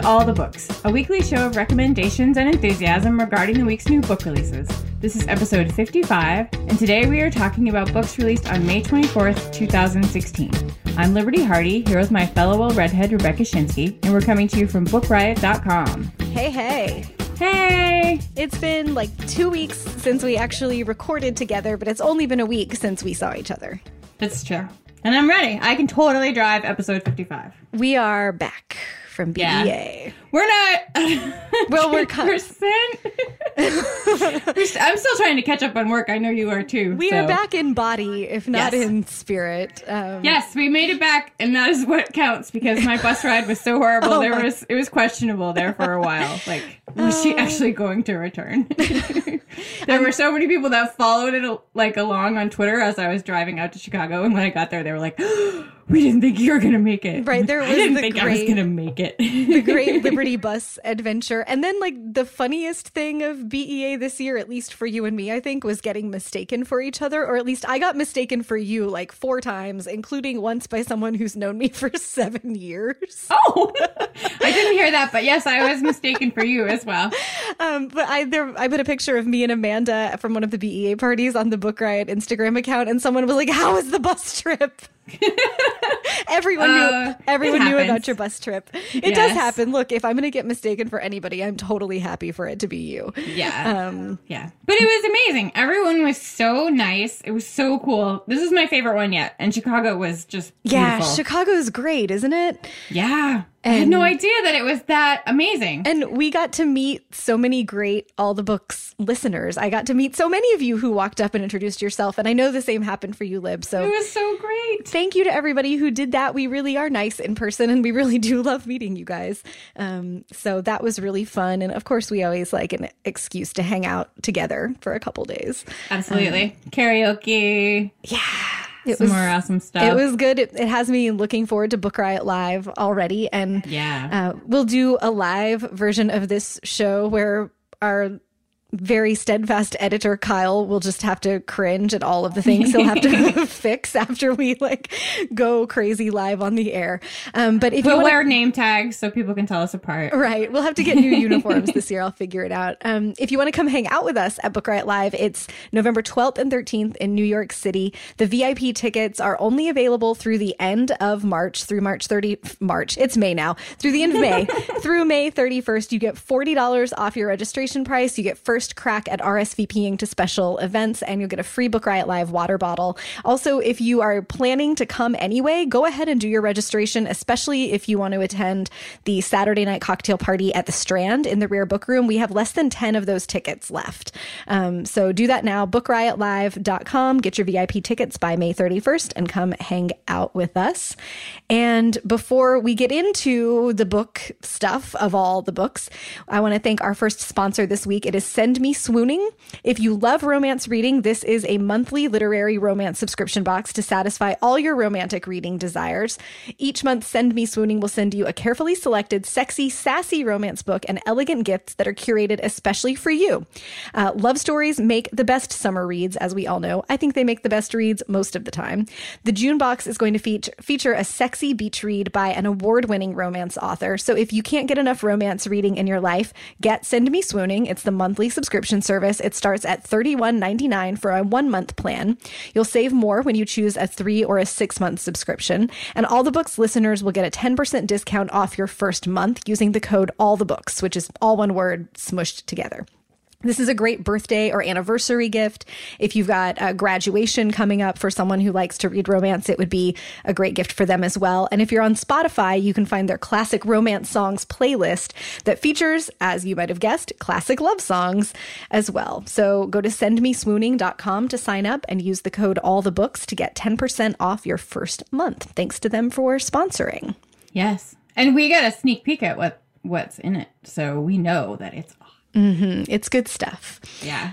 to All the Books, a weekly show of recommendations and enthusiasm regarding the week's new book releases. This is episode 55, and today we are talking about books released on May 24th, 2016. I'm Liberty Hardy, here with my fellow old redhead Rebecca Schinsky, and we're coming to you from BookRiot.com. Hey, hey. Hey! It's been like two weeks since we actually recorded together, but it's only been a week since we saw each other. That's true. And I'm ready. I can totally drive episode 55. We are back from BEA. Yeah. We're not. Well, we're percent. I'm still trying to catch up on work. I know you are too. We so. are back in body, if not Yes. in spirit. Um, Yes, we made it back, and that is what counts because my bus ride was so horrible. Oh there my- was it was questionable there for a while. Like, was she Oh. actually going to return? there were so many people that followed it like along on Twitter as I was driving out to Chicago, and when I got there, they were like, "We didn't think you were gonna make it." Right, there I was didn't the think I was gonna make it. the Great Liberty Bus adventure. And then, like, the funniest thing of BEA this year, at least for you and me, I think, was getting mistaken for each other. Or at least I got mistaken for you like four times, including once by someone who's known me for seven years. oh, I didn't hear that, but yes, I was mistaken for you as well. Um, but I there I put a picture of me and Amanda from one of the BEA parties on the Book Riot Instagram account, and someone was like, "How was the bus trip?" everyone Uh, knew everyone knew about your bus trip. It does happen. Look, if I'm going to get mistaken for anybody, I'm totally happy for it to be you. Yeah. Um, Yeah. But it was amazing. Everyone was so nice. It was so cool. This is my favorite one yet. And Chicago was just yeah, beautiful. Chicago's great, isn't it? yeah. I had no idea that it was that amazing. And we got to meet so many great All the Books listeners. I got to meet so many of you who walked up and introduced yourself, and I know the same happened for you, Lib. So it was so great. thank you to everybody who did that. We really are nice in person and we really do love meeting you guys. Um, so that was really fun. And of course, we always like an excuse to hang out together for a couple days. Absolutely. Karaoke. Yeah. It Some was, more awesome stuff. it was good. It, it has me looking forward to Book Riot Live already. And Yeah. uh, we'll do a live version of this show where our very steadfast editor Kyle will just have to cringe at all of the things he'll have to fix after we like go crazy live on the air. Um, but if we'll wanna- wear name tags so people can tell us apart. Right. We'll have to get new uniforms this year. I'll figure it out. Um, if you want to come hang out with us at Book Riot Live, it's November 12th and 13th in New York City. The VIP tickets are only available through the end of March, through March 30, March. It's May now. Through the end of May. through May 31st, you get $40 off your registration price. You get first crack at RSVPing to special events, and you'll get a free Book Riot Live water bottle. Also, if you are planning to come anyway, go ahead and do your registration, especially if you want to attend the Saturday night cocktail party at the Strand in the Rare Book Room. We have less than 10 of those tickets left. Um, so do that now, bookriotlive.com. Get your VIP tickets by May 31st and come hang out with us. And before we get into the book stuff of all the books, I want to thank our first sponsor this week. It is Send Me Swooning. If you love romance reading, this is a monthly literary romance subscription box to satisfy all your romantic reading desires. Each month, Send Me Swooning will send you a carefully selected, sexy, sassy romance book and elegant gifts that are curated especially for you. Uh, love stories make the best summer reads, as we all know. I think they make the best reads most of the time. The June box is going to feature, feature a sexy beach read by an award winning romance author. So if you can't get enough romance reading in your life, get Send Me Swooning. It's the monthly subscription service. It starts at $31.99 for a one month plan. You'll save more when you choose a three or a six month subscription. And all the books listeners will get a 10% discount off your first month using the code All the Books, which is all one word smushed together. This is a great birthday or anniversary gift. If you've got a graduation coming up for someone who likes to read romance, it would be a great gift for them as well. And if you're on Spotify, you can find their classic romance songs playlist that features, as you might have guessed, classic love songs as well. So go to sendmeswooning.com to sign up and use the code all the books to get 10% off your first month. Thanks to them for sponsoring. Yes. And we got a sneak peek at what what's in it. So we know that it's Mm-hmm. It's good stuff. Yeah.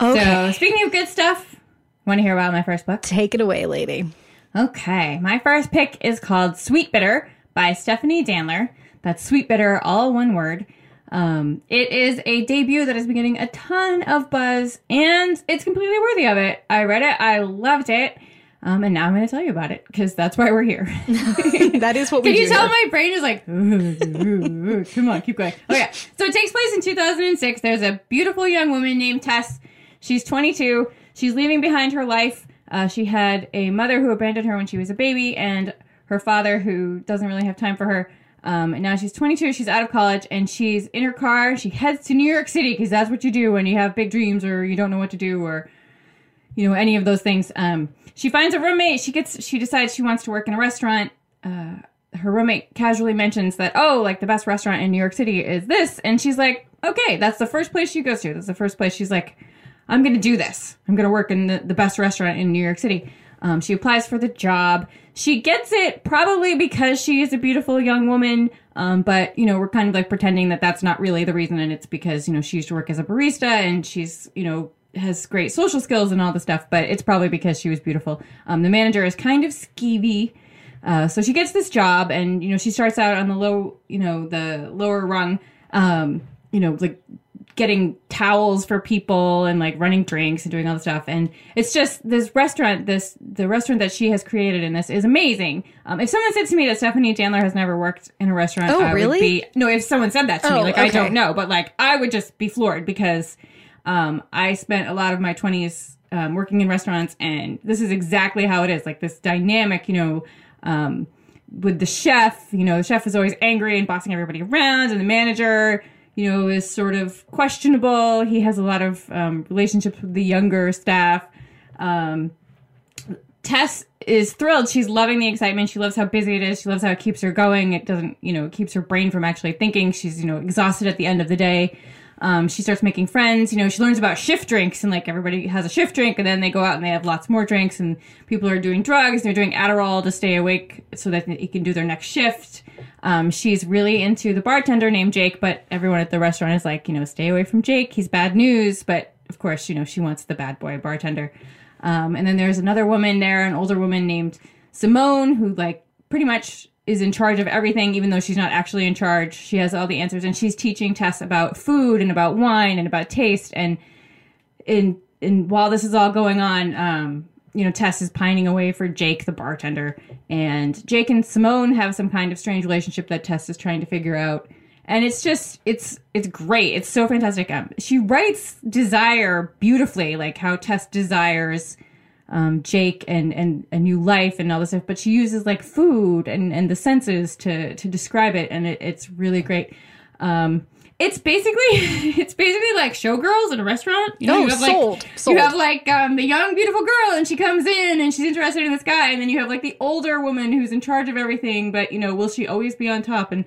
Okay. So speaking of good stuff, want to hear about my first book? Take it away, lady. Okay. My first pick is called Sweetbitter by Stephanie Danler. That's Sweetbitter, all one word. Um, it is a debut that has been getting a ton of buzz, and it's completely worthy of it. I read it, I loved it. Um, and now I'm going to tell you about it because that's why we're here. that is what we do. Can you tell here. my brain is like, come on, keep going. Okay, so it takes place in 2006. There's a beautiful young woman named Tess. She's 22. She's leaving behind her life. Uh, she had a mother who abandoned her when she was a baby, and her father who doesn't really have time for her. Um, and now she's 22. She's out of college, and she's in her car. She heads to New York City because that's what you do when you have big dreams or you don't know what to do or you know any of those things. Um, she finds a roommate. She gets she decides she wants to work in a restaurant. Uh, her roommate casually mentions that oh like the best restaurant in new york city is this. And she's like okay that's the first place she goes to. That's the first place she's like i'm gonna do this. I'm gonna work in the, the best restaurant in new york city. Um, she applies for the job. She gets it probably because she is a beautiful young woman. Um, but you know we're kind of like pretending that that's not really the reason. And it's because you know she used to work as a barista and she's you know has great social skills and all the stuff, but it's probably because she was beautiful. Um, the manager is kind of skeevy. Uh, so she gets this job and, you know, she starts out on the low, you know, the lower rung, um, you know, like getting towels for people and like running drinks and doing all the stuff. And it's just this restaurant, this, the restaurant that she has created in this is amazing. Um, if someone said to me that Stephanie Danler has never worked in a restaurant, Oh, I really? would be, no, if someone said that to me, Oh, like, I don't know, but like, I would just be floored because, um, I spent a lot of my 20s um, working in restaurants, and this is exactly how it is like this dynamic, you know, um, with the chef. You know, the chef is always angry and bossing everybody around, and the manager, you know, is sort of questionable. He has a lot of um, relationships with the younger staff. Um, Tess is thrilled. She's loving the excitement. She loves how busy it is. She loves how it keeps her going. It doesn't, you know, it keeps her brain from actually thinking. She's, you know, exhausted at the end of the day. Um, she starts making friends. You know, she learns about shift drinks and like everybody has a shift drink and then they go out and they have lots more drinks and people are doing drugs. They're doing Adderall to stay awake so that they can do their next shift. Um, she's really into the bartender named Jake, but everyone at the restaurant is like, you know, stay away from Jake. He's bad news. But of course, you know, she wants the bad boy bartender. Um, and then there's another woman there, an older woman named Simone, who like pretty much is in charge of everything, even though she's not actually in charge. She has all the answers, and she's teaching Tess about food and about wine and about taste. And in and while this is all going on, um, you know, Tess is pining away for Jake, the bartender, and Jake and Simone have some kind of strange relationship that Tess is trying to figure out. And it's just, it's, it's great. It's so fantastic. Um, she writes desire beautifully, like how Tess desires, um, Jake and, and a new life and all this stuff, but she uses like food and, and the senses to, to describe it. And it, it's really great. Um, it's basically, it's basically like showgirls in a restaurant. You know, Oh, you have like, sold, sold. you have like, um, the young, beautiful girl and she comes in and she's interested in this guy. And then you have like the older woman who's in charge of everything, but you know, will she always be on top? And,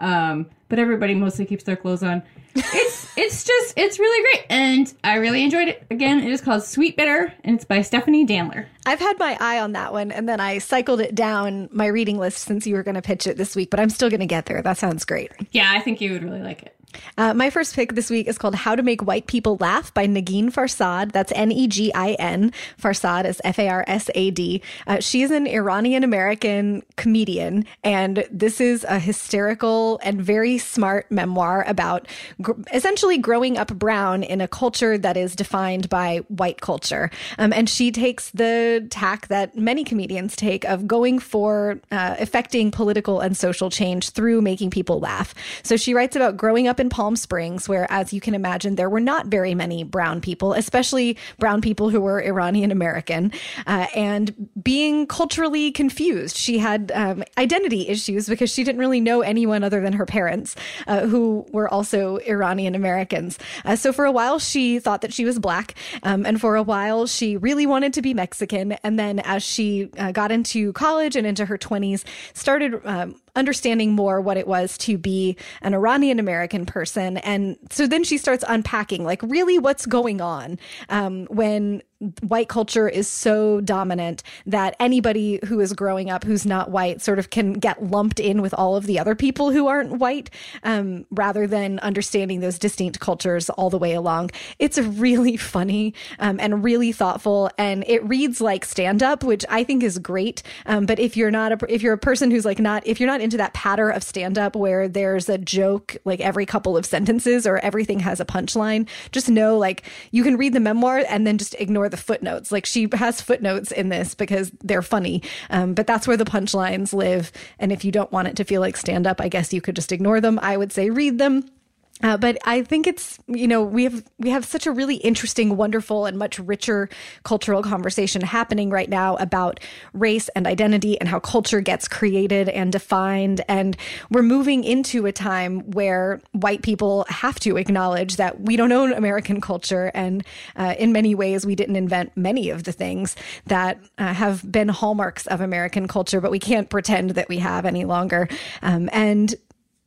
um, but everybody mostly keeps their clothes on. It's it's just it's really great, and I really enjoyed it. Again, it is called Sweetbitter, and it's by Stephanie Danler. I've had my eye on that one and then I cycled it down my reading list since you were going to pitch it this week, but I'm still going to get there. That sounds great. Yeah, I think you would really like it. Uh, my first pick this week is called How to Make White People Laugh by Negin Farsad. That's N E G I N. Farsad is F A R S A D. Uh, she's an Iranian American comedian, and this is a hysterical and very smart memoir about gr- essentially growing up brown in a culture that is defined by white culture. Um, and she takes the tack that many comedians take of going for uh, effecting political and social change through making people laugh. So she writes about growing up in Palm Springs, where, as you can imagine, there were not very many brown people, especially brown people who were Iranian American, uh, and being culturally confused. She had um, identity issues because she didn't really know anyone other than her parents, uh, who were also Iranian Americans. Uh, so for a while, she thought that she was black, um, and for a while, she really wanted to be Mexican. And then as she uh, got into college and into her 20s, started um, understanding more what it was to be an Iranian American person. And so then she starts unpacking, like, really what's going on um, when white culture is so dominant that anybody who is growing up who's not white sort of can get lumped in with all of the other people who aren't white um, rather than understanding those distinct cultures all the way along. It's really funny um, and really thoughtful, and it reads like stand up, which I think is great. Um, but if you're not a if you're a person who's like not if you're not into that patter of stand up where there's a joke like every couple of sentences or everything has a punchline, just know like you can read the memoir and then just ignore the footnotes. Like she has footnotes in this because they're funny, um, but that's where the punchlines live. And if you don't want it to feel like stand up, I guess you could just ignore them. I would say read them uh, but I think it's you know we have we have such a really interesting, wonderful, and much richer cultural conversation happening right now about race and identity and how culture gets created and defined, and we're moving into a time where white people have to acknowledge that we don't own American culture, and uh, in many ways we didn't invent many of the things that uh, have been hallmarks of American culture, but we can't pretend that we have any longer. Um, and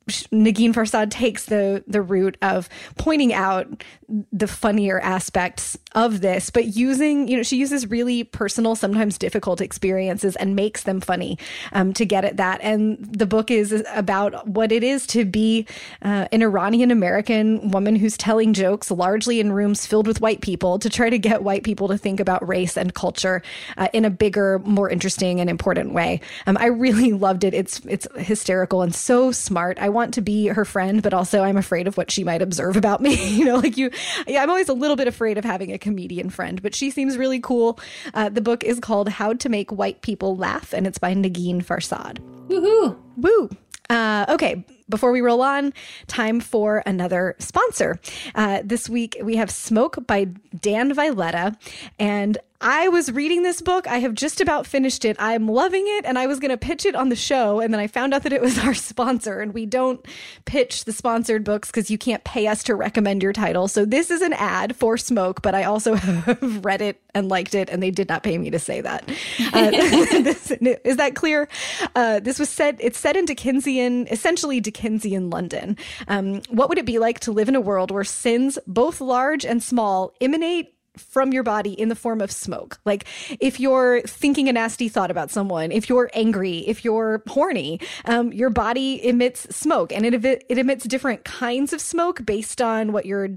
Negin Farsad takes the the route of pointing out the funnier aspects of this, but using you know she uses really personal, sometimes difficult experiences and makes them funny um, to get at that. And the book is about what it is to be uh, an Iranian American woman who's telling jokes largely in rooms filled with white people to try to get white people to think about race and culture uh, in a bigger, more interesting and important way. Um, I really loved it. It's it's hysterical and so smart. I want to be her friend, but also I'm afraid of what she might observe about me. you know, like you, yeah, I'm always a little bit afraid of having a comedian friend, but she seems really cool. Uh, the book is called How to Make White People Laugh, and it's by Negin Farsad. Woohoo! Woo! Uh, okay, before we roll on, time for another sponsor. Uh, this week we have Smoke by Dan Vyleta, and I was reading this book. I have just about finished it. I'm loving it, and I was going to pitch it on the show, and then I found out that it was our sponsor, and we don't pitch the sponsored books because you can't pay us to recommend your title. So this is an ad for Smoke, but I also have read it and liked it, and they did not pay me to say that. Uh, this, is that clear? Uh, this was said. It's set in Dickensian, essentially Dickensian London. Um, what would it be like to live in a world where sins, both large and small, emanate from your body in the form of smoke. Like if you're thinking a nasty thought about someone, if you're angry, if you're horny, um, your body emits smoke and it, it emits different kinds of smoke based on what you're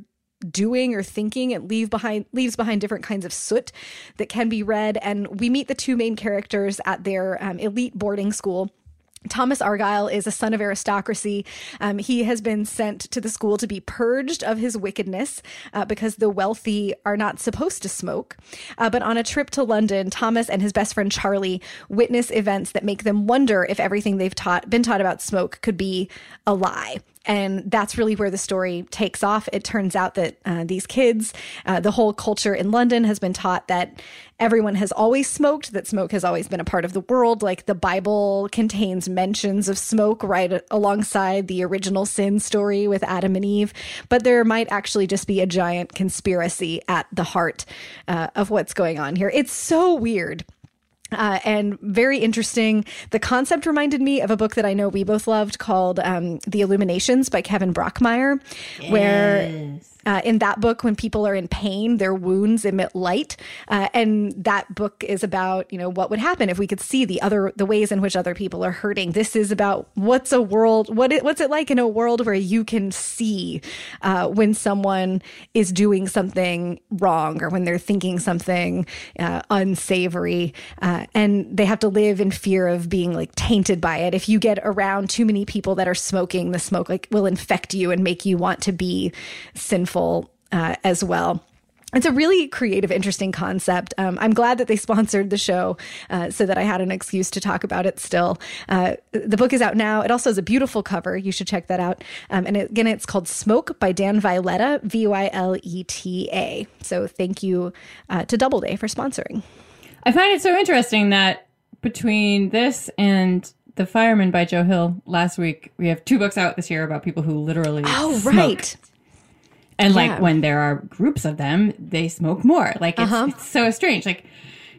doing or thinking it leave behind leaves behind different kinds of soot that can be read and we meet the two main characters at their um, elite boarding school Thomas Argyle is a son of aristocracy. Um, he has been sent to the school to be purged of his wickedness uh, because the wealthy are not supposed to smoke. Uh, but on a trip to London, Thomas and his best friend Charlie witness events that make them wonder if everything they've taught been taught about smoke could be a lie. And that's really where the story takes off. It turns out that uh, these kids, uh, the whole culture in London has been taught that everyone has always smoked, that smoke has always been a part of the world. Like the Bible contains mentions of smoke right alongside the original sin story with Adam and Eve. But there might actually just be a giant conspiracy at the heart uh, of what's going on here. It's so weird. Uh, and very interesting. The concept reminded me of a book that I know we both loved called um, The Illuminations by Kevin Brockmeier, yes. where uh, in that book, when people are in pain, their wounds emit light, uh, and that book is about you know what would happen if we could see the other the ways in which other people are hurting. This is about what's a world what it, what's it like in a world where you can see uh, when someone is doing something wrong or when they're thinking something uh, unsavory, uh, and they have to live in fear of being like tainted by it. If you get around too many people that are smoking, the smoke like will infect you and make you want to be sinful uh, as well. it's a really creative, interesting concept. Um, I'm glad that they sponsored the show uh, so that I had an excuse to talk about it still. Uh, the book is out now. It also has a beautiful cover. You should check that out. Um, and it, again, it's called Smoke by Dan Vyleta, V Y L E T A. So thank you uh, to Doubleday for sponsoring. I find it so interesting that between this and The Fireman by Joe Hill last week, we have two books out this year about people who literally. Oh, smoke. right. And Yeah. like when there are groups of them, they smoke more. Like it's, Uh-huh. it's so strange. Like,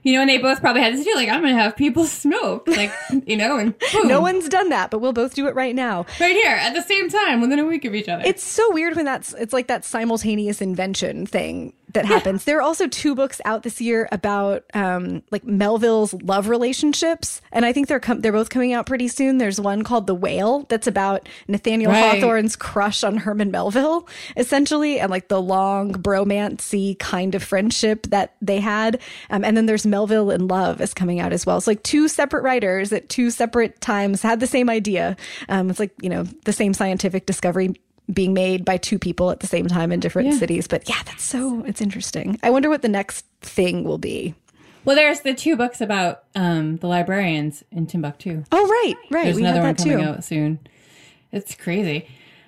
you know, and they both probably had this deal. Like, I'm going to have people smoke. Like, you know, and boom, No one's done that, but we'll both do it right now. right here at the same time within a week of each other. It's so weird when that's it's like that simultaneous invention thing that happens. There are also two books out this year about um, like Melville's love relationships, and I think they're com- they're both coming out pretty soon. There's one called The Whale that's about Nathaniel Right. Hawthorne's crush on Herman Melville, essentially, and like the long bromancy kind of friendship that they had. Um, and then there's Melville in Love is coming out as well. So like two separate writers at two separate times had the same idea. Um, it's like you know the same scientific discovery being made by two people at the same time in different Yeah. cities. But yeah, that's so it's interesting. I wonder what the next thing will be. well, there's the two books about um, the librarians in Timbuktu. Oh right, right. There's we another one coming too. out soon. It's crazy.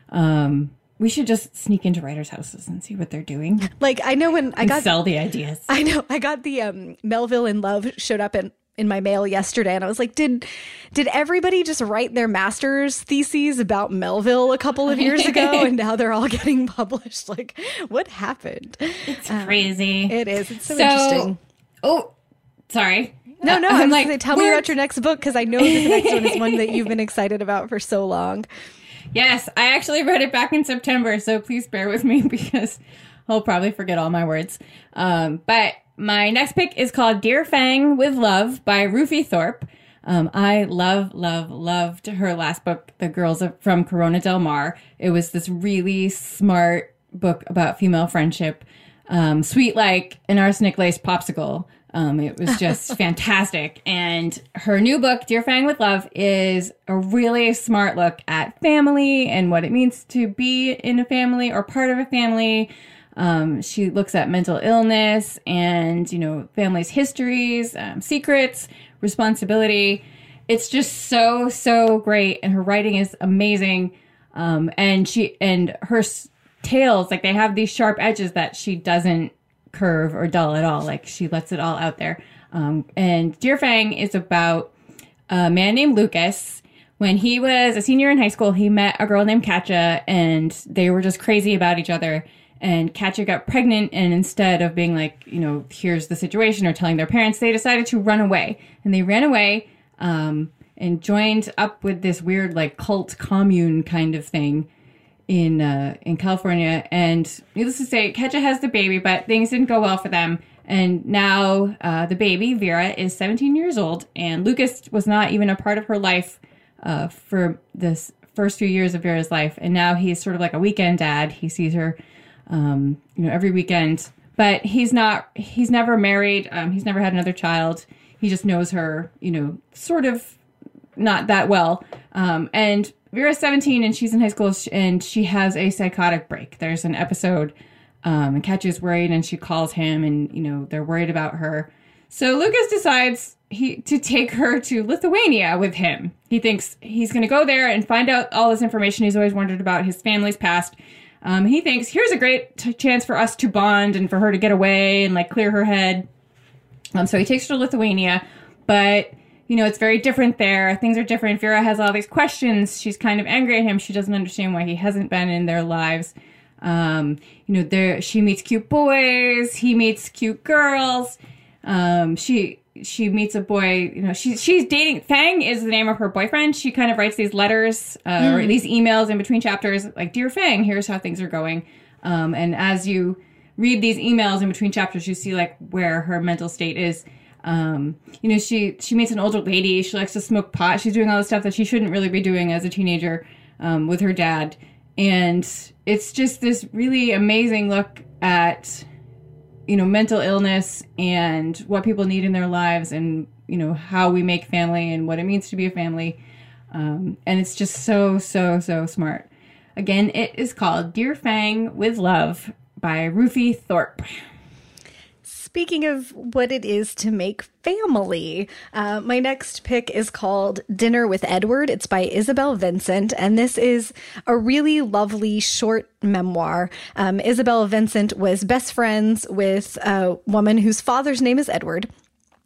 Um, we should just sneak into writers' houses and see what they're doing. Like I know when I got sell the ideas. I know. I got the um, Melville in Love showed up in in my mail yesterday, and I was like, did did everybody just write their master's theses about Melville a couple of years ago, and now they're all getting published? Like, what happened? It's crazy. It is. It's so, So- interesting. oh, sorry. No, no. I'm like, like, tell me about your next book because I know the next one is one that you've been excited about for so long. Yes, I actually read it back in September, so please bear with me because I'll probably forget all my words. Um, but my next pick is called Dear Fang with Love by Rufi Thorpe. Um, I love, love, loved her last book, The Girls from Corona del Mar. It was this really smart book about female friendship, um, sweet like an arsenic laced popsicle. Um, it was just fantastic. And her new book, Dear Fang with Love, is a really smart look at family and what it means to be in a family or part of a family. Um, she looks at mental illness and, you know, families' histories, um, secrets, responsibility. It's just so, so great. And her writing is amazing. Um, and she, and her s- tales, like they have these sharp edges that she doesn't curve or dull at all. Like she lets it all out there. Um, and Dear Fang is about a man named Lucas. When he was a senior in high school, he met a girl named Katja and they were just crazy about each other. And Katja got pregnant, and instead of being like, you know, here's the situation or telling their parents, they decided to run away. And they ran away um, and joined up with this weird, like, cult commune kind of thing in uh, in California. And needless to say, Katja has the baby, but things didn't go well for them. And now uh, the baby, Vera, is 17 years old, and Lucas was not even a part of her life uh, for this first few years of Vera's life. And now he's sort of like a weekend dad. He sees her, um, you know, every weekend. But he's not. He's never married. Um, he's never had another child. He just knows her, you know, sort of not that well. Um, and Vera's 17 and she's in high school and she has a psychotic break. There's an episode, um, and Katja's worried and she calls him and, you know, they're worried about her. So Lucas decides he to take her to Lithuania with him. He thinks he's going to go there and find out all this information he's always wondered about his family's past. Um, he thinks here's a great t- chance for us to bond and for her to get away and like clear her head. Um, so he takes her to Lithuania, but you know it's very different there. Things are different. Vera has all these questions. She's kind of angry at him. She doesn't understand why he hasn't been in their lives. Um, you know, there she meets cute boys. He meets cute girls. Um, she she meets a boy. You know, she's she's dating. Fang is the name of her boyfriend. She kind of writes these letters uh, or these emails in between chapters, like "Dear Fang, here's how things are going." Um, and as you read these emails in between chapters, you see like where her mental state is. Um, you know, she she meets an older lady. She likes to smoke pot. She's doing all the stuff that she shouldn't really be doing as a teenager um, with her dad. And it's just this really amazing look at you know mental illness and what people need in their lives, and you know how we make family and what it means to be a family. Um, and it's just so so so smart. Again, it is called Dear Fang with Love by Rufi Thorpe. Speaking of what it is to make family, uh, my next pick is called Dinner with Edward. It's by Isabel Vincent, and this is a really lovely short memoir. Um, Isabel Vincent was best friends with a woman whose father's name is Edward.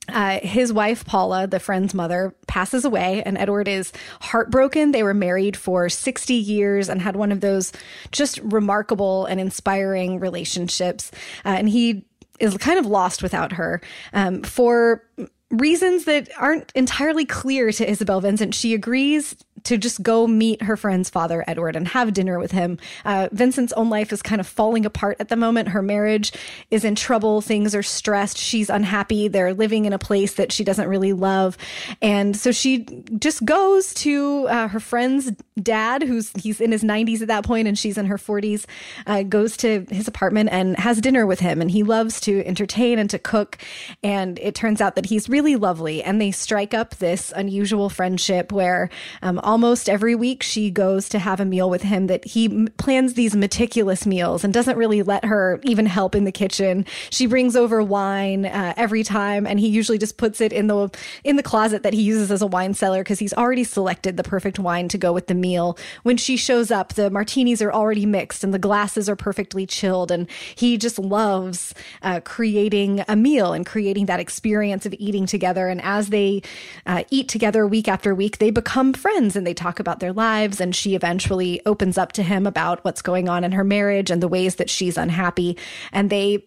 Uh, his wife, Paula, the friend's mother, passes away, and Edward is heartbroken. They were married for 60 years and had one of those just remarkable and inspiring relationships. Uh, and he is kind of lost without her um, for reasons that aren't entirely clear to Isabel Vincent. She agrees to just go meet her friend's father, Edward, and have dinner with him. Uh, Vincent's own life is kind of falling apart at the moment. Her marriage is in trouble. Things are stressed. She's unhappy. They're living in a place that she doesn't really love. And so she just goes to uh, her friend's dad, who's he's in his 90s at that point and she's in her 40s, uh, goes to his apartment and has dinner with him. And he loves to entertain and to cook. And it turns out that he's really lovely. And they strike up this unusual friendship where um, almost every week she goes to have a meal with him that he plans these meticulous meals and doesn't really let her even help in the kitchen. She brings over wine uh, every time and he usually just puts it in the in the closet that he uses as a wine cellar because he's already selected the perfect wine to go with the meal. When she shows up, the martinis are already mixed and the glasses are perfectly chilled and he just loves uh, creating a meal and creating that experience of eating together and as they uh, eat together week after week, they become friends and they talk about their lives. And she eventually opens up to him about what's going on in her marriage and the ways that she's unhappy. And they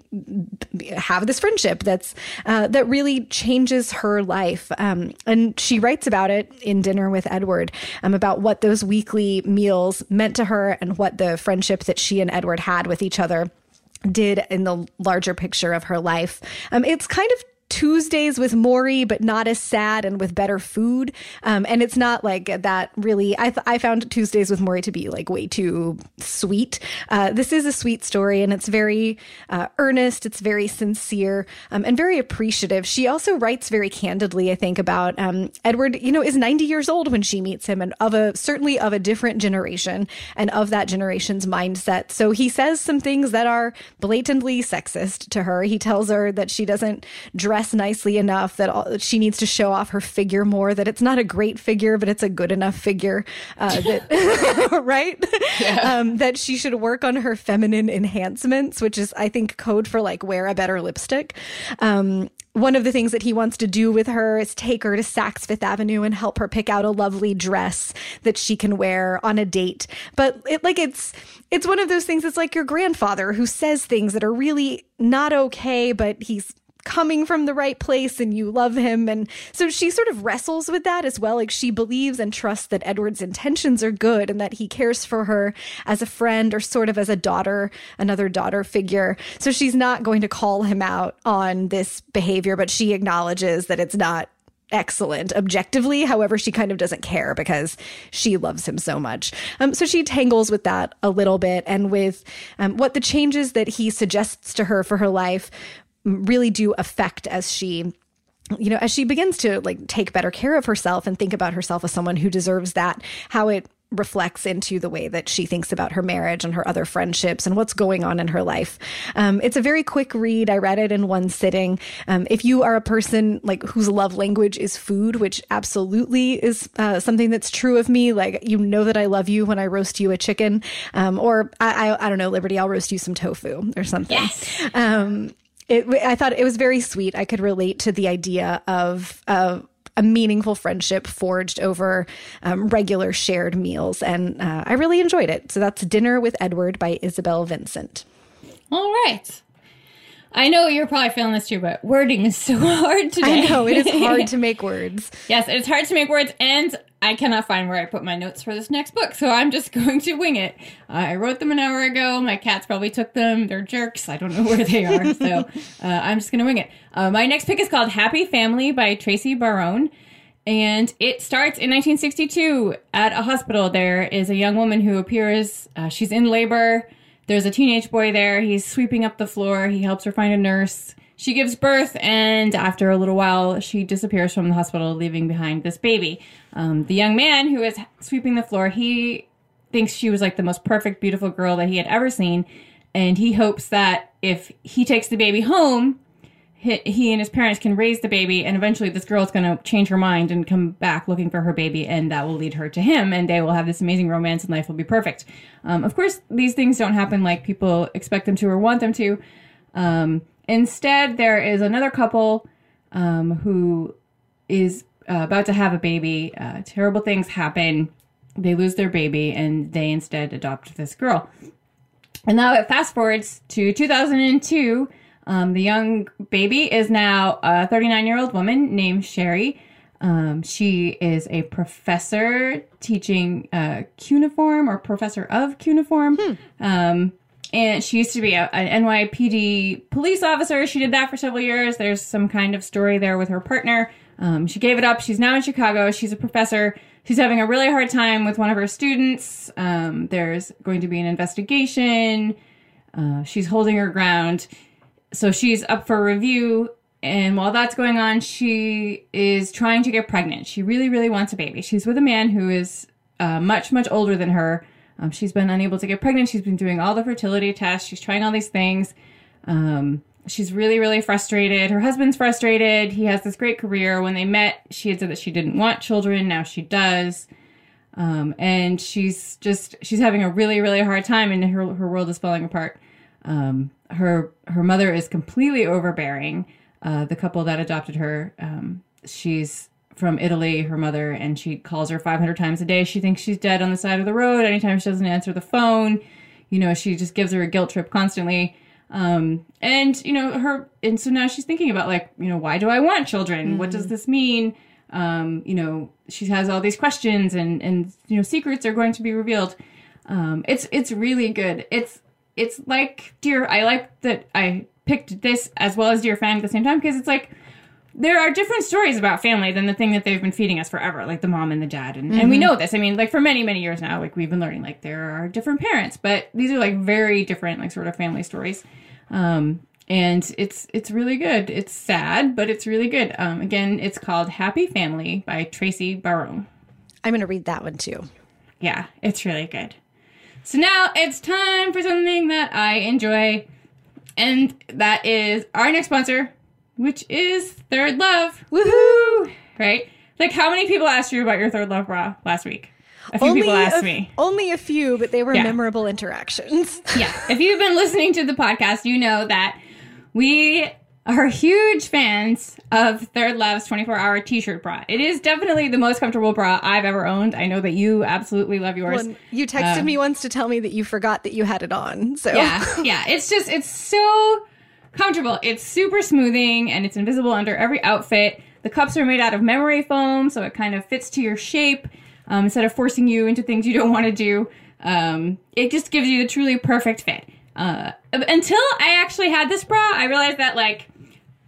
have this friendship that's uh, that really changes her life. Um, and she writes about it in Dinner with Edward um, about what those weekly meals meant to her and what the friendship that she and Edward had with each other did in the larger picture of her life. Um, it's kind of Tuesdays with Morrie, but not as sad and with better food. Um, and it's not like that really. I, th- I found Tuesdays with Morrie to be like way too sweet. Uh, this is a sweet story and it's very uh, earnest, it's very sincere, um, and very appreciative. She also writes very candidly, I think, about um, Edward, you know, is 90 years old when she meets him and of a certainly of a different generation and of that generation's mindset. So he says some things that are blatantly sexist to her. He tells her that she doesn't dress dress nicely enough that all, she needs to show off her figure more. That it's not a great figure, but it's a good enough figure. Uh, that right? Yeah. Um, that she should work on her feminine enhancements, which is I think code for like wear a better lipstick. Um, one of the things that he wants to do with her is take her to Saks Fifth Avenue and help her pick out a lovely dress that she can wear on a date. But it, like it's it's one of those things. It's like your grandfather who says things that are really not okay, but he's coming from the right place and you love him. And so she sort of wrestles with that as well. Like she believes and trusts that Edward's intentions are good and that he cares for her as a friend or sort of as a daughter, another daughter figure. So she's not going to call him out on this behavior, but she acknowledges that it's not excellent objectively. However, she kind of doesn't care because she loves him so much. Um, so she tangles with that a little bit and with um, what the changes that he suggests to her for her life really do affect as she you know as she begins to like take better care of herself and think about herself as someone who deserves that how it reflects into the way that she thinks about her marriage and her other friendships and what's going on in her life. Um, it's a very quick read. I read it in one sitting. Um, if you are a person like whose love language is food, which absolutely is uh, something that's true of me, like you know that I love you when I roast you a chicken, um, or I, I, I, don't know, Liberty, I'll roast you some tofu or something. Yes. It, I thought it was very sweet. I could relate to the idea of, of a meaningful friendship forged over um, regular shared meals. And uh, I really enjoyed it. So that's Dinner with Edward by Isabel Vincent. All right. I know you're probably feeling this too, but wording is so hard today. I know it is hard to make words. Yes, it's hard to make words, and I cannot find where I put my notes for this next book, so I'm just going to wing it. Uh, I wrote them an hour ago. My cats probably took them. They're jerks. I don't know where they are, so uh, I'm just going to wing it. Uh, my next pick is called Happy Family by Tracy Barone. And it starts in 1962 at a hospital. There is a young woman who appears. Uh, she's in labor there's a teenage boy there. He's sweeping up the floor. He helps her find a nurse. She gives birth, and after a little while, she disappears from the hospital, leaving behind this baby. Um, the young man who is sweeping the floor, he thinks she was like the most perfect, beautiful girl that he had ever seen, and he hopes that if he takes the baby home, he, and his parents can raise the baby, and eventually this girl is going to change her mind and come back looking for her baby, and that will lead her to him, and they will have this amazing romance, and life will be perfect. Um, of course, these things don't happen like people expect them to or want them to. Um, instead, there is another couple um, who is uh, about to have a baby. Uh, terrible things happen. They lose their baby, and they instead adopt this girl. And now it fast forwards to 2002. Um, the young baby is now a 39 year old woman named Sherry. Um, she is a professor teaching uh, cuneiform or professor of cuneiform. Um, and she used to be a, an NYPD police officer. She did that for several years. There's some kind of story there with her partner. Um, she gave it up. She's now in Chicago. She's a professor. She's having a really hard time with one of her students. Um, there's going to be an investigation. Uh, she's holding her ground. So she's up for review. And while that's going on, she is trying to get pregnant. She really, really wants a baby. She's with a man who is uh, much, much older than her. Um, she's been unable to get pregnant. She's been doing all the fertility tests. She's trying all these things. Um, she's really, really frustrated. Her husband's frustrated. He has this great career. When they met, she had said that she didn't want children. Now she does. Um, and she's just she's having a really, really hard time, and her her world is falling apart. Um, her her mother is completely overbearing. Uh, the couple that adopted her, um, she's from Italy, her mother, and she calls her 500 times a day. She thinks she's dead on the side of the road anytime she doesn't answer the phone. You know, she just gives her a guilt trip constantly. Um, and, you know, her, and so now she's thinking about, like, you know, why do I want children? What does this mean? Um, you know, she has all these questions and, and, you know, secrets are going to be revealed. Um, it's, it's really good. It's, it's like Dear, I like that I picked this as well as Dear Fang at the same time because it's like, there are different stories about family than the thing that they've been feeding us forever, like the mom and the dad. And, and we know this. I mean, like for many, many years now, like we've been learning, like there are different parents, but these are like very different, like sort of family stories. Um, and it's it's really good. It's sad, but it's really good. Um, again, it's called Happy Family by Tracy Barone. I'm going to read that one too. Yeah, it's really good. So now it's time for something that I enjoy, and that is our next sponsor, which is ThirdLove. Woohoo! Right? Like, how many people asked you about your ThirdLove bra last week? A few people asked a, me. Only a few, but they were Yeah. memorable interactions. Yeah. If you've been listening to the podcast, you know that we are huge fans of ThirdLove's 24 hour t shirt bra. It is definitely the most comfortable bra I've ever owned. I know that you absolutely love yours. Well, you texted um, me once to tell me that you forgot that you had it on. So yeah, yeah. It's just it's so comfortable. It's super smoothing and it's invisible under every outfit. The cups are made out of memory foam, so it kind of fits to your shape um, instead of forcing you into things you don't want to do. Um, it just gives you the truly perfect fit. Uh, until I actually had this bra, I realized that like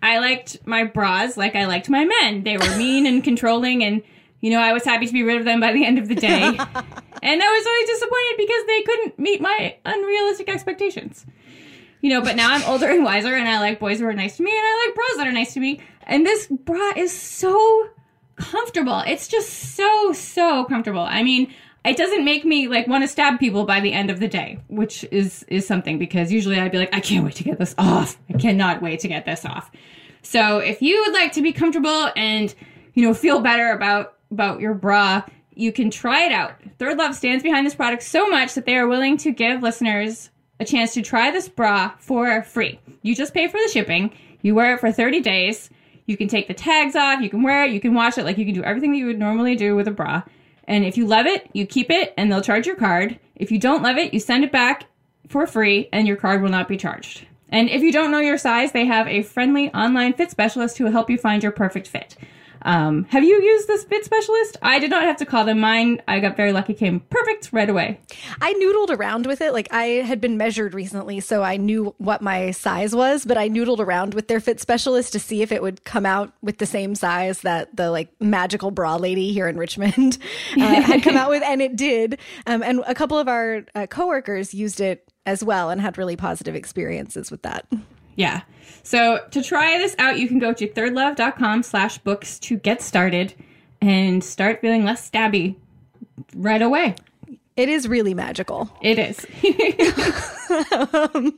I liked my bras like I liked my men. They were mean and controlling, and you know I was happy to be rid of them by the end of the day. and I was always disappointed because they couldn't meet my unrealistic expectations you know, but now I'm older and wiser and I like boys who are nice to me and I like bras that are nice to me. And this bra is so comfortable. It's just so, so comfortable. I mean, it doesn't make me like want to stab people by the end of the day, which is is something because usually I'd be like, I can't wait to get this off. I cannot wait to get this off. So if you would like to be comfortable and you know feel better about about your bra, you can try it out. ThirdLove stands behind this product so much that they are willing to give listeners a chance to try this bra for free. You just pay for the shipping. You wear it for 30 days. You can take the tags off. You can wear it. You can wash it. Like you can do everything that you would normally do with a bra. And if you love it, you keep it and they'll charge your card. If you don't love it, you send it back for free and your card will not be charged. And if you don't know your size, they have a friendly online fit specialist who will help you find your perfect fit. Um, have you used this fit specialist? I did not have to call them. Mine, I got very lucky, came perfect right away. I noodled around with it. Like I had been measured recently, so I knew what my size was, but I noodled around with their fit specialist to see if it would come out with the same size that the like magical bra lady here in Richmond uh, had come out with, and it did. Um, and a couple of our uh, coworkers used it as well and had really positive experiences with that. Yeah. So to try this out, you can go to thirdlove.com slash books to get started and start feeling less stabby right away. It is really magical. It is.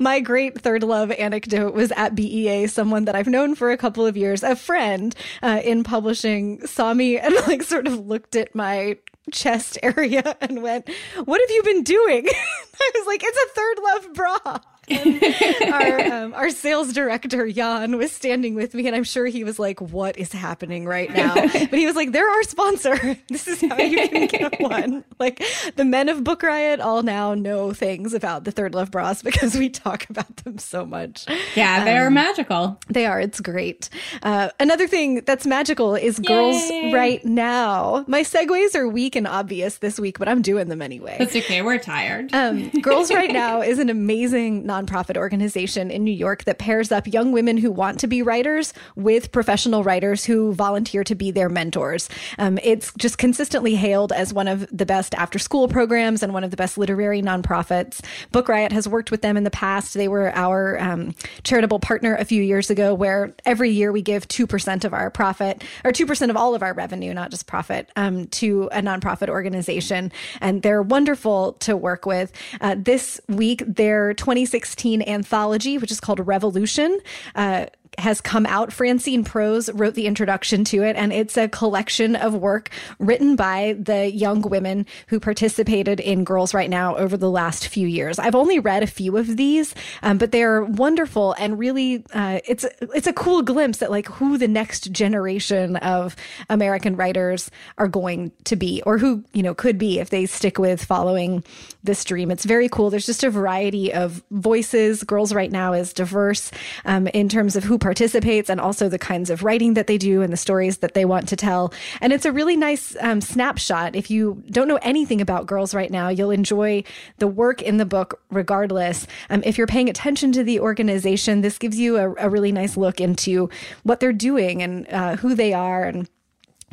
My great ThirdLove anecdote was at BEA. Someone that I've known for a couple of years, a friend uh, in publishing, saw me and like sort of looked at my chest area and went, What have you been doing? I was like, It's a ThirdLove bra. our um, our sales director Jan was standing with me, and I'm sure he was like, "What is happening right now?" But he was like, "They're our sponsor. This is how you can get one." Like the men of Book Riot all now know things about the ThirdLove bras because we talk about them so much. Yeah, they're um, magical. They are. It's great. Uh, another thing that's magical is Yay. Girls Write Now. My segues are weak and obvious this week, but I'm doing them anyway. That's okay. We're tired. Um, Girls Write Now is an amazing nonprofit organization in New York that pairs up young women who want to be writers with professional writers who volunteer to be their mentors. Um, it's just consistently hailed as one of the best after school programs and one of the best literary nonprofits. Book Riot has worked with them in the past. They were our um, charitable partner a few years ago, where every year we give 2% of our profit, or 2% of all of our revenue, not just profit, um, to a nonprofit organization. And they're wonderful to work with. Uh, this week, their 2016 2016 anthology, which is called Revolution. Uh, has come out. Francine Prose wrote the introduction to it, and it's a collection of work written by the young women who participated in Girls Write Now over the last few years. I've only read a few of these, um, but they're wonderful and really, uh, it's it's a cool glimpse at like who the next generation of American writers are going to be, or who you know could be if they stick with following this dream. It's very cool. There's just a variety of voices. Girls Write Now is diverse um, in terms of who participates and also the kinds of writing that they do and the stories that they want to tell. And it's a really nice um, snapshot. If you don't know anything about Girls Write Now, you'll enjoy the work in the book regardless. Um, if you're paying attention to the organization, this gives you a, a really nice look into what they're doing and uh, who they are and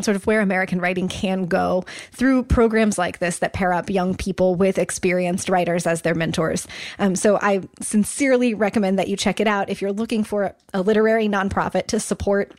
sort of where American writing can go through programs like this that pair up young people with experienced writers as their mentors. Um, so I sincerely recommend that you check it out if you're looking for a literary nonprofit to support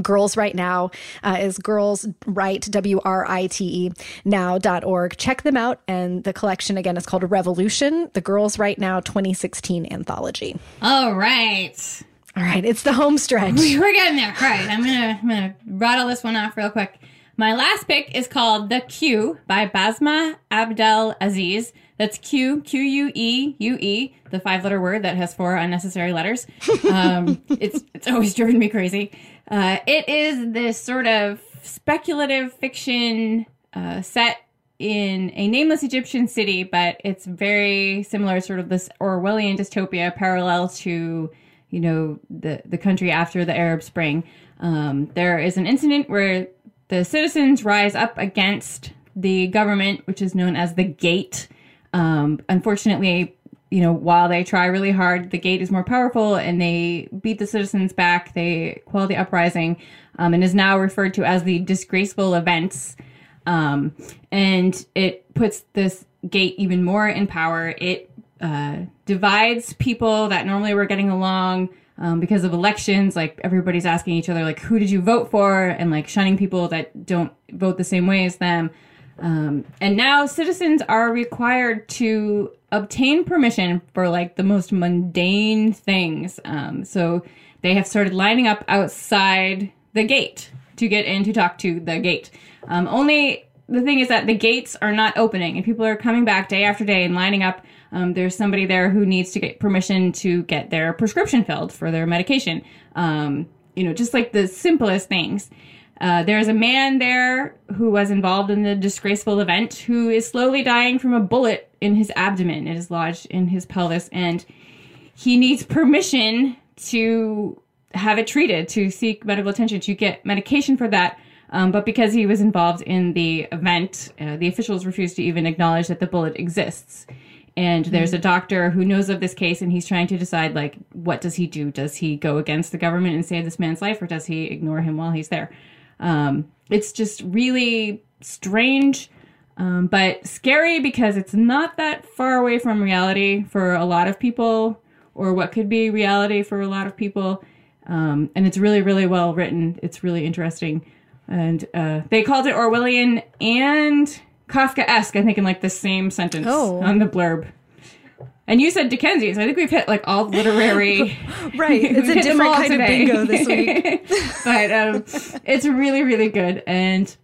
Girls Write Now uh, is Girls Write, W R I T E, now.org. Check them out. And the collection again is called Revolution, the Girls Write Now 2016 anthology. All right. All right, it's the home stretch. We're getting there. All right, I'm gonna I'm gonna rattle this one off real quick. My last pick is called The Queue by Basma Abdel Aziz. That's Q Q U E U E, the five letter word that has four unnecessary letters. Um, it's it's always driven me crazy. Uh, it is this sort of speculative fiction uh, set in a nameless Egyptian city, but it's very similar, sort of this Orwellian dystopia parallel to you know the the country after the Arab Spring. Um, there is an incident where the citizens rise up against the government, which is known as the Gate. Um, unfortunately, you know, while they try really hard, the Gate is more powerful, and they beat the citizens back. They quell the uprising, um, and is now referred to as the disgraceful events. Um, and it puts this Gate even more in power. It uh, divides people that normally were getting along um, because of elections. Like everybody's asking each other, like, who did you vote for? And like shunning people that don't vote the same way as them. Um, and now citizens are required to obtain permission for like the most mundane things. Um, so they have started lining up outside the gate to get in to talk to the gate. Um, only the thing is that the gates are not opening and people are coming back day after day and lining up um, there's somebody there who needs to get permission to get their prescription filled for their medication. Um, you know, just like the simplest things. Uh, there's a man there who was involved in the disgraceful event who is slowly dying from a bullet in his abdomen. It is lodged in his pelvis, and he needs permission to have it treated, to seek medical attention, to get medication for that. Um, but because he was involved in the event, uh, the officials refused to even acknowledge that the bullet exists and there's mm-hmm. a doctor who knows of this case and he's trying to decide like what does he do? Does he go against the government and save this man's life or does he ignore him while he's there? Um, it's just really strange um, but scary because it's not that far away from reality for a lot of people or what could be reality for a lot of people. Um, and it's really really well written. It's really interesting. And uh, they called it orwellian and Kafka esque, I think, in like the same sentence oh. on the blurb. And you said Dickensian, so I think we've hit like all literary. right, it's a different kind today. of bingo this week. but um, it's really, really good, and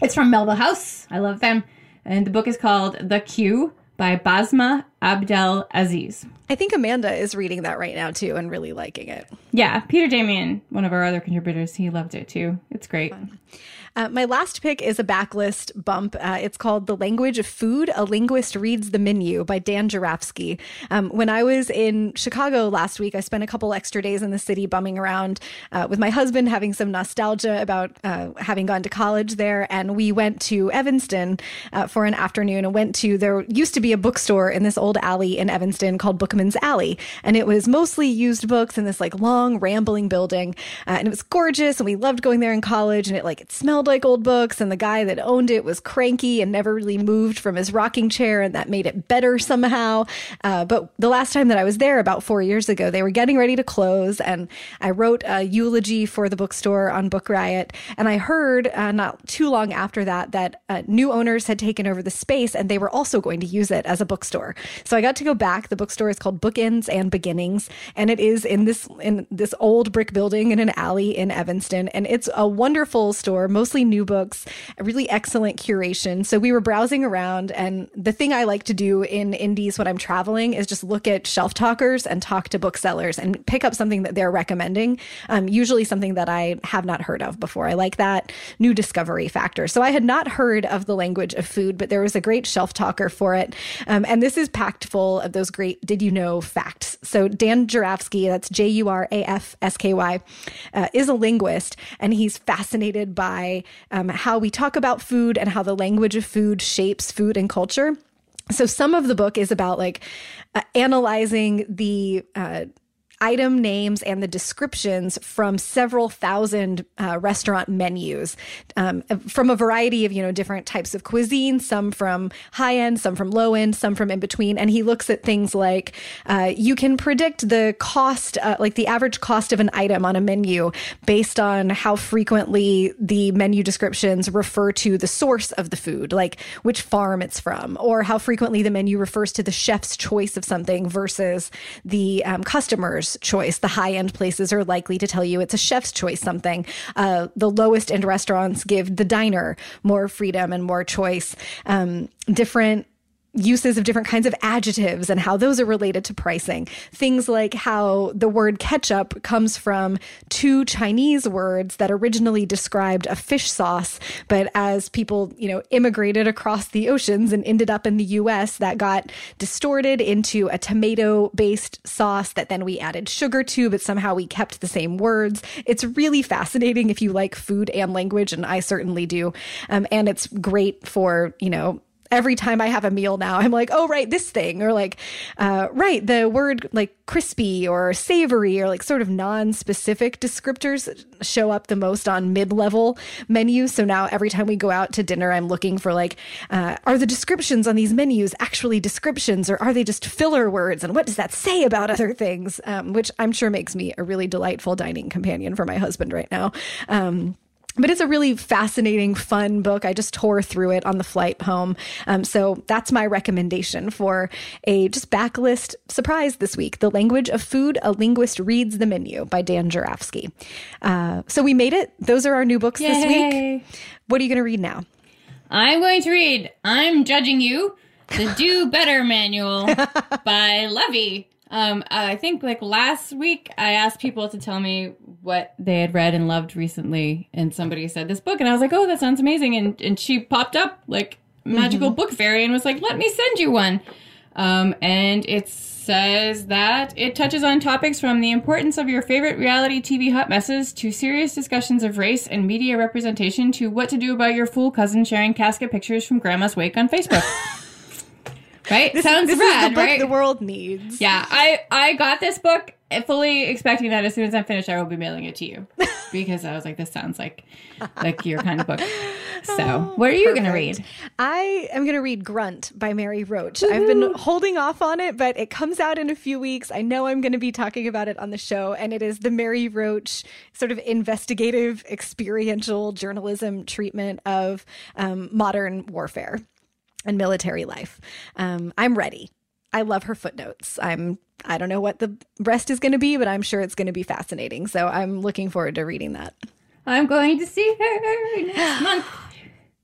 it's from Melville House. I love them, and the book is called The Queue by Basma Abdel Aziz. I think Amanda is reading that right now too and really liking it. Yeah, Peter Damian, one of our other contributors, he loved it too. It's great. Fun. Uh, my last pick is a backlist bump. Uh, it's called The Language of Food A Linguist Reads the Menu by Dan Jurafsky. Um, when I was in Chicago last week, I spent a couple extra days in the city bumming around uh, with my husband, having some nostalgia about uh, having gone to college there. And we went to Evanston uh, for an afternoon and went to, there used to be a bookstore in this old alley in Evanston called Bookman's Alley. And it was mostly used books in this like long, rambling building. Uh, and it was gorgeous. And we loved going there in college. And it like, it smelled smelled like old books, and the guy that owned it was cranky and never really moved from his rocking chair, and that made it better somehow. Uh, but the last time that I was there, about four years ago, they were getting ready to close, and I wrote a eulogy for the bookstore on Book Riot, and I heard uh, not too long after that that uh, new owners had taken over the space, and they were also going to use it as a bookstore. So I got to go back. The bookstore is called Bookends and Beginnings, and it is in this in this old brick building in an alley in Evanston, and it's a wonderful store. Most mostly new books, really excellent curation. So we were browsing around, and the thing I like to do in indies when I'm traveling is just look at shelf talkers and talk to booksellers and pick up something that they're recommending. Um, usually something that I have not heard of before. I like that new discovery factor. So I had not heard of the language of food, but there was a great shelf talker for it. Um, and this is packed full of those great did you know facts. So Dan Jurafsky, that's J U R A F S K Y, uh, is a linguist, and he's fascinated by um, how we talk about food and how the language of food shapes food and culture. So some of the book is about like uh, analyzing the uh, item names and the descriptions from several thousand uh, restaurant menus um, from a variety of you know different types of cuisine some from high end some from low end some from in between. And he looks at things like uh, you can predict the cost uh, like the average cost of an item on a menu based on how frequently the menu descriptions refer to the source of the food like which farm it's from or how frequently the menu refers to the chef's choice of something versus the um, customer's choice. The high end places are likely to tell you it's a chef's choice something. Uh, the lowest end restaurants give the diner more freedom and more choice. Um, different uses of different kinds of adjectives and how those are related to pricing. Things like how the word ketchup comes from two Chinese words that originally described a fish sauce, but as people, you know, immigrated across the oceans and ended up in the US, that got distorted into a tomato based sauce that then we added sugar to, but somehow we kept the same words. It's really fascinating if you like food and language, and I certainly do. Um, and it's great for, you know, every time I have a meal now, I'm like, oh, right, this thing, or like, uh, right, the word like crispy or savory or like sort of non specific descriptors show up the most on mid level menus. So now every time we go out to dinner, I'm looking for like, uh, are the descriptions on these menus actually descriptions or are they just filler words? And what does that say about other things? Um, which I'm sure makes me a really delightful dining companion for my husband right now. Um, but it's a really fascinating, fun book. I just tore through it on the flight home. Um, so that's my recommendation for a just backlist surprise this week The Language of Food A Linguist Reads the Menu by Dan Jurafsky. Uh, so we made it. Those are our new books Yay. this week. What are you going to read now? I'm going to read I'm Judging You, the Do Better Manual by Luvvie. Um, I think like last week I asked people to tell me what they had read and loved recently, and somebody said this book, and I was like, "Oh, that sounds amazing!" And and she popped up like magical mm-hmm. book fairy and was like, "Let me send you one." Um, and it says that it touches on topics from the importance of your favorite reality TV hot messes to serious discussions of race and media representation to what to do about your fool cousin sharing casket pictures from grandma's wake on Facebook. right? This, Sounds this rad, is the book right? the world needs. Yeah, I I got this book fully expecting that as soon as I'm finished, I will be mailing it to you because I was like, this sounds like like your kind of book. So, oh, what are you going to read? I am going to read Grunt by Mary Roach. Woo-hoo. I've been holding off on it, but it comes out in a few weeks. I know I'm going to be talking about it on the show, and it is the Mary Roach sort of investigative, experiential journalism treatment of um, modern warfare and military life. Um, I'm ready. I love her footnotes. I'm I don't know what the rest is going to be, but I'm sure it's going to be fascinating. So I'm looking forward to reading that. I'm going to see her next month.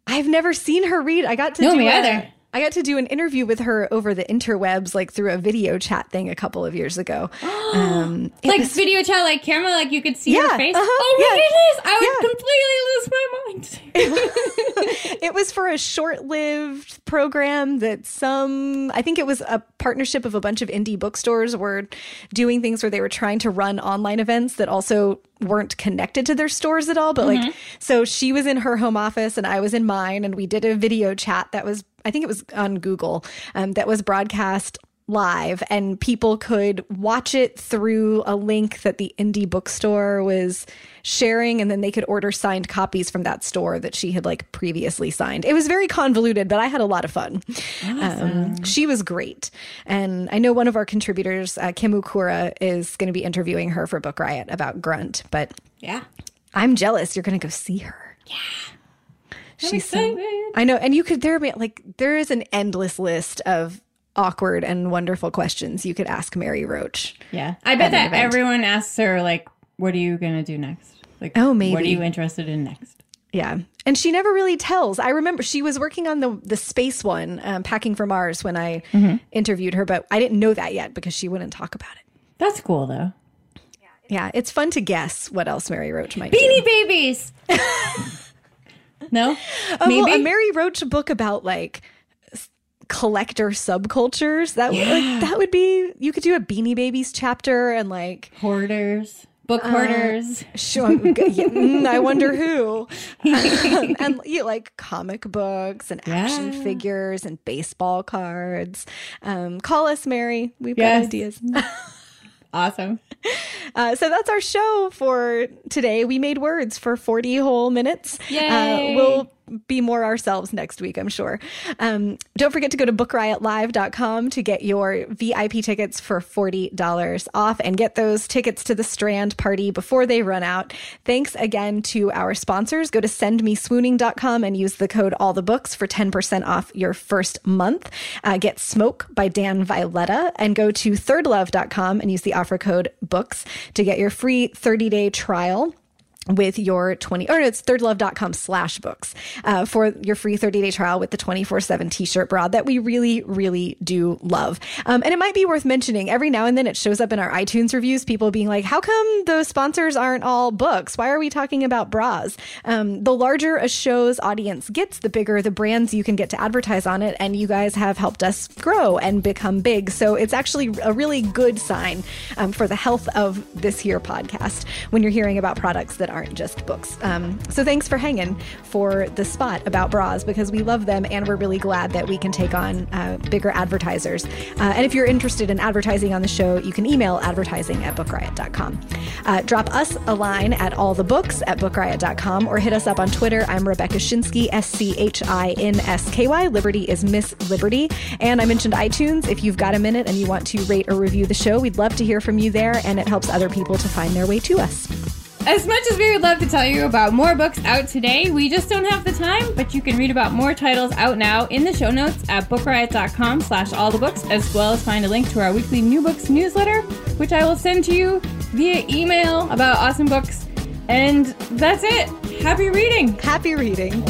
I've never seen her read. I got to No, do me a- either. I got to do an interview with her over the interwebs, like through a video chat thing a couple of years ago. Um, Like was- video chat, like camera, like you could see her face. uh-huh, oh my yeah, goodness, I would yeah. completely lose my mind. it was for a short-lived program that some I think it was a partnership of a bunch of indie bookstores were doing things where they were trying to run online events that also weren't connected to their stores at all but like so she was in her home office and I was in mine and we did a video chat that was I think it was on Google um, that was broadcast live and people could watch it through a link that the indie bookstore was sharing and then they could order signed copies from that store that she had like previously signed. It was very convoluted but i had a lot of fun. Um, she was great. And i know one of our contributors uh, kim ukura is going to be interviewing her for book riot about grunt but yeah. i'm jealous. You're going to go see her. Yeah she's so excited. I know, and you could there be like there is an endless list of awkward and wonderful questions you could ask Mary Roach. Yeah. I bet that everyone asks her, like, what are you going to do next? Like, Oh, maybe. What are you interested in next? Yeah, and she never really tells. I remember she was working on the the space one, um, packing for Mars, when I interviewed her, but I didn't know that yet because she wouldn't talk about it. That's cool, though. Yeah, it's fun to guess what else Mary Roach might do. Beanie Babies. no? Oh, Maybe? well, a Mary Roach book about like collector subcultures. That would like, that would be you could do a Beanie Babies chapter and like hoarders. Book Uh, hoarders. Sure. yeah, mm, I wonder who. and you know, like comic books and action Yeah. figures and baseball cards. Um, call us, Mary. We've Yes. got ideas. awesome. Uh, so that's our show for today. We made words for 40 whole minutes. Yay. Uh, we'll be more ourselves next week, I'm sure. Um, don't forget to go to bookriotlive.com to get your VIP tickets for $40 off and get those tickets to the Strand party before they run out. Thanks again to our sponsors. Go to sendmeswooning.com and use the code all the books for 10% off your first month. Uh, get Smoke by Dan Vyleta and go to thirdlove.com and use the offer code books to get your free 30 day trial with your 20 or it's thirdlove.com slash books uh, for your free 30 day trial with the 24 7 t-shirt bra that we really really do love. Um, and it might be worth mentioning every now and then it shows up in our itunes reviews people being like how come the sponsors aren't all books? Why are we talking about bras? Um, the larger a show's audience gets the bigger the brands you can get to advertise on it and you guys have helped us grow and become big. So it's actually a really good sign um, for the health of this here podcast when you're hearing about products that aren't just books. Um, so thanks for hanging for the spot about bras because we love them and we're really glad that we can take on uh, bigger advertisers. Uh, and if you're interested in advertising on the show, you can email advertising at bookriot.com. Uh, drop us a line at allthebooks at bookriot.com or hit us up on Twitter. I'm Rebecca Schinsky, S C H I N S K Y. Liberty is Miss Liberty. And I mentioned iTunes. If you've got a minute and you want to rate or review the show, we'd love to hear from you there and it helps other people to find their way to us. As much as we would love to tell you about more books out today, we just don't have the time, but you can read about more titles out now in the show notes at bookriot.com slash all the books, as well as find a link to our weekly new books newsletter, which I will send to you via email about awesome books. And that's it. Happy reading! Happy reading.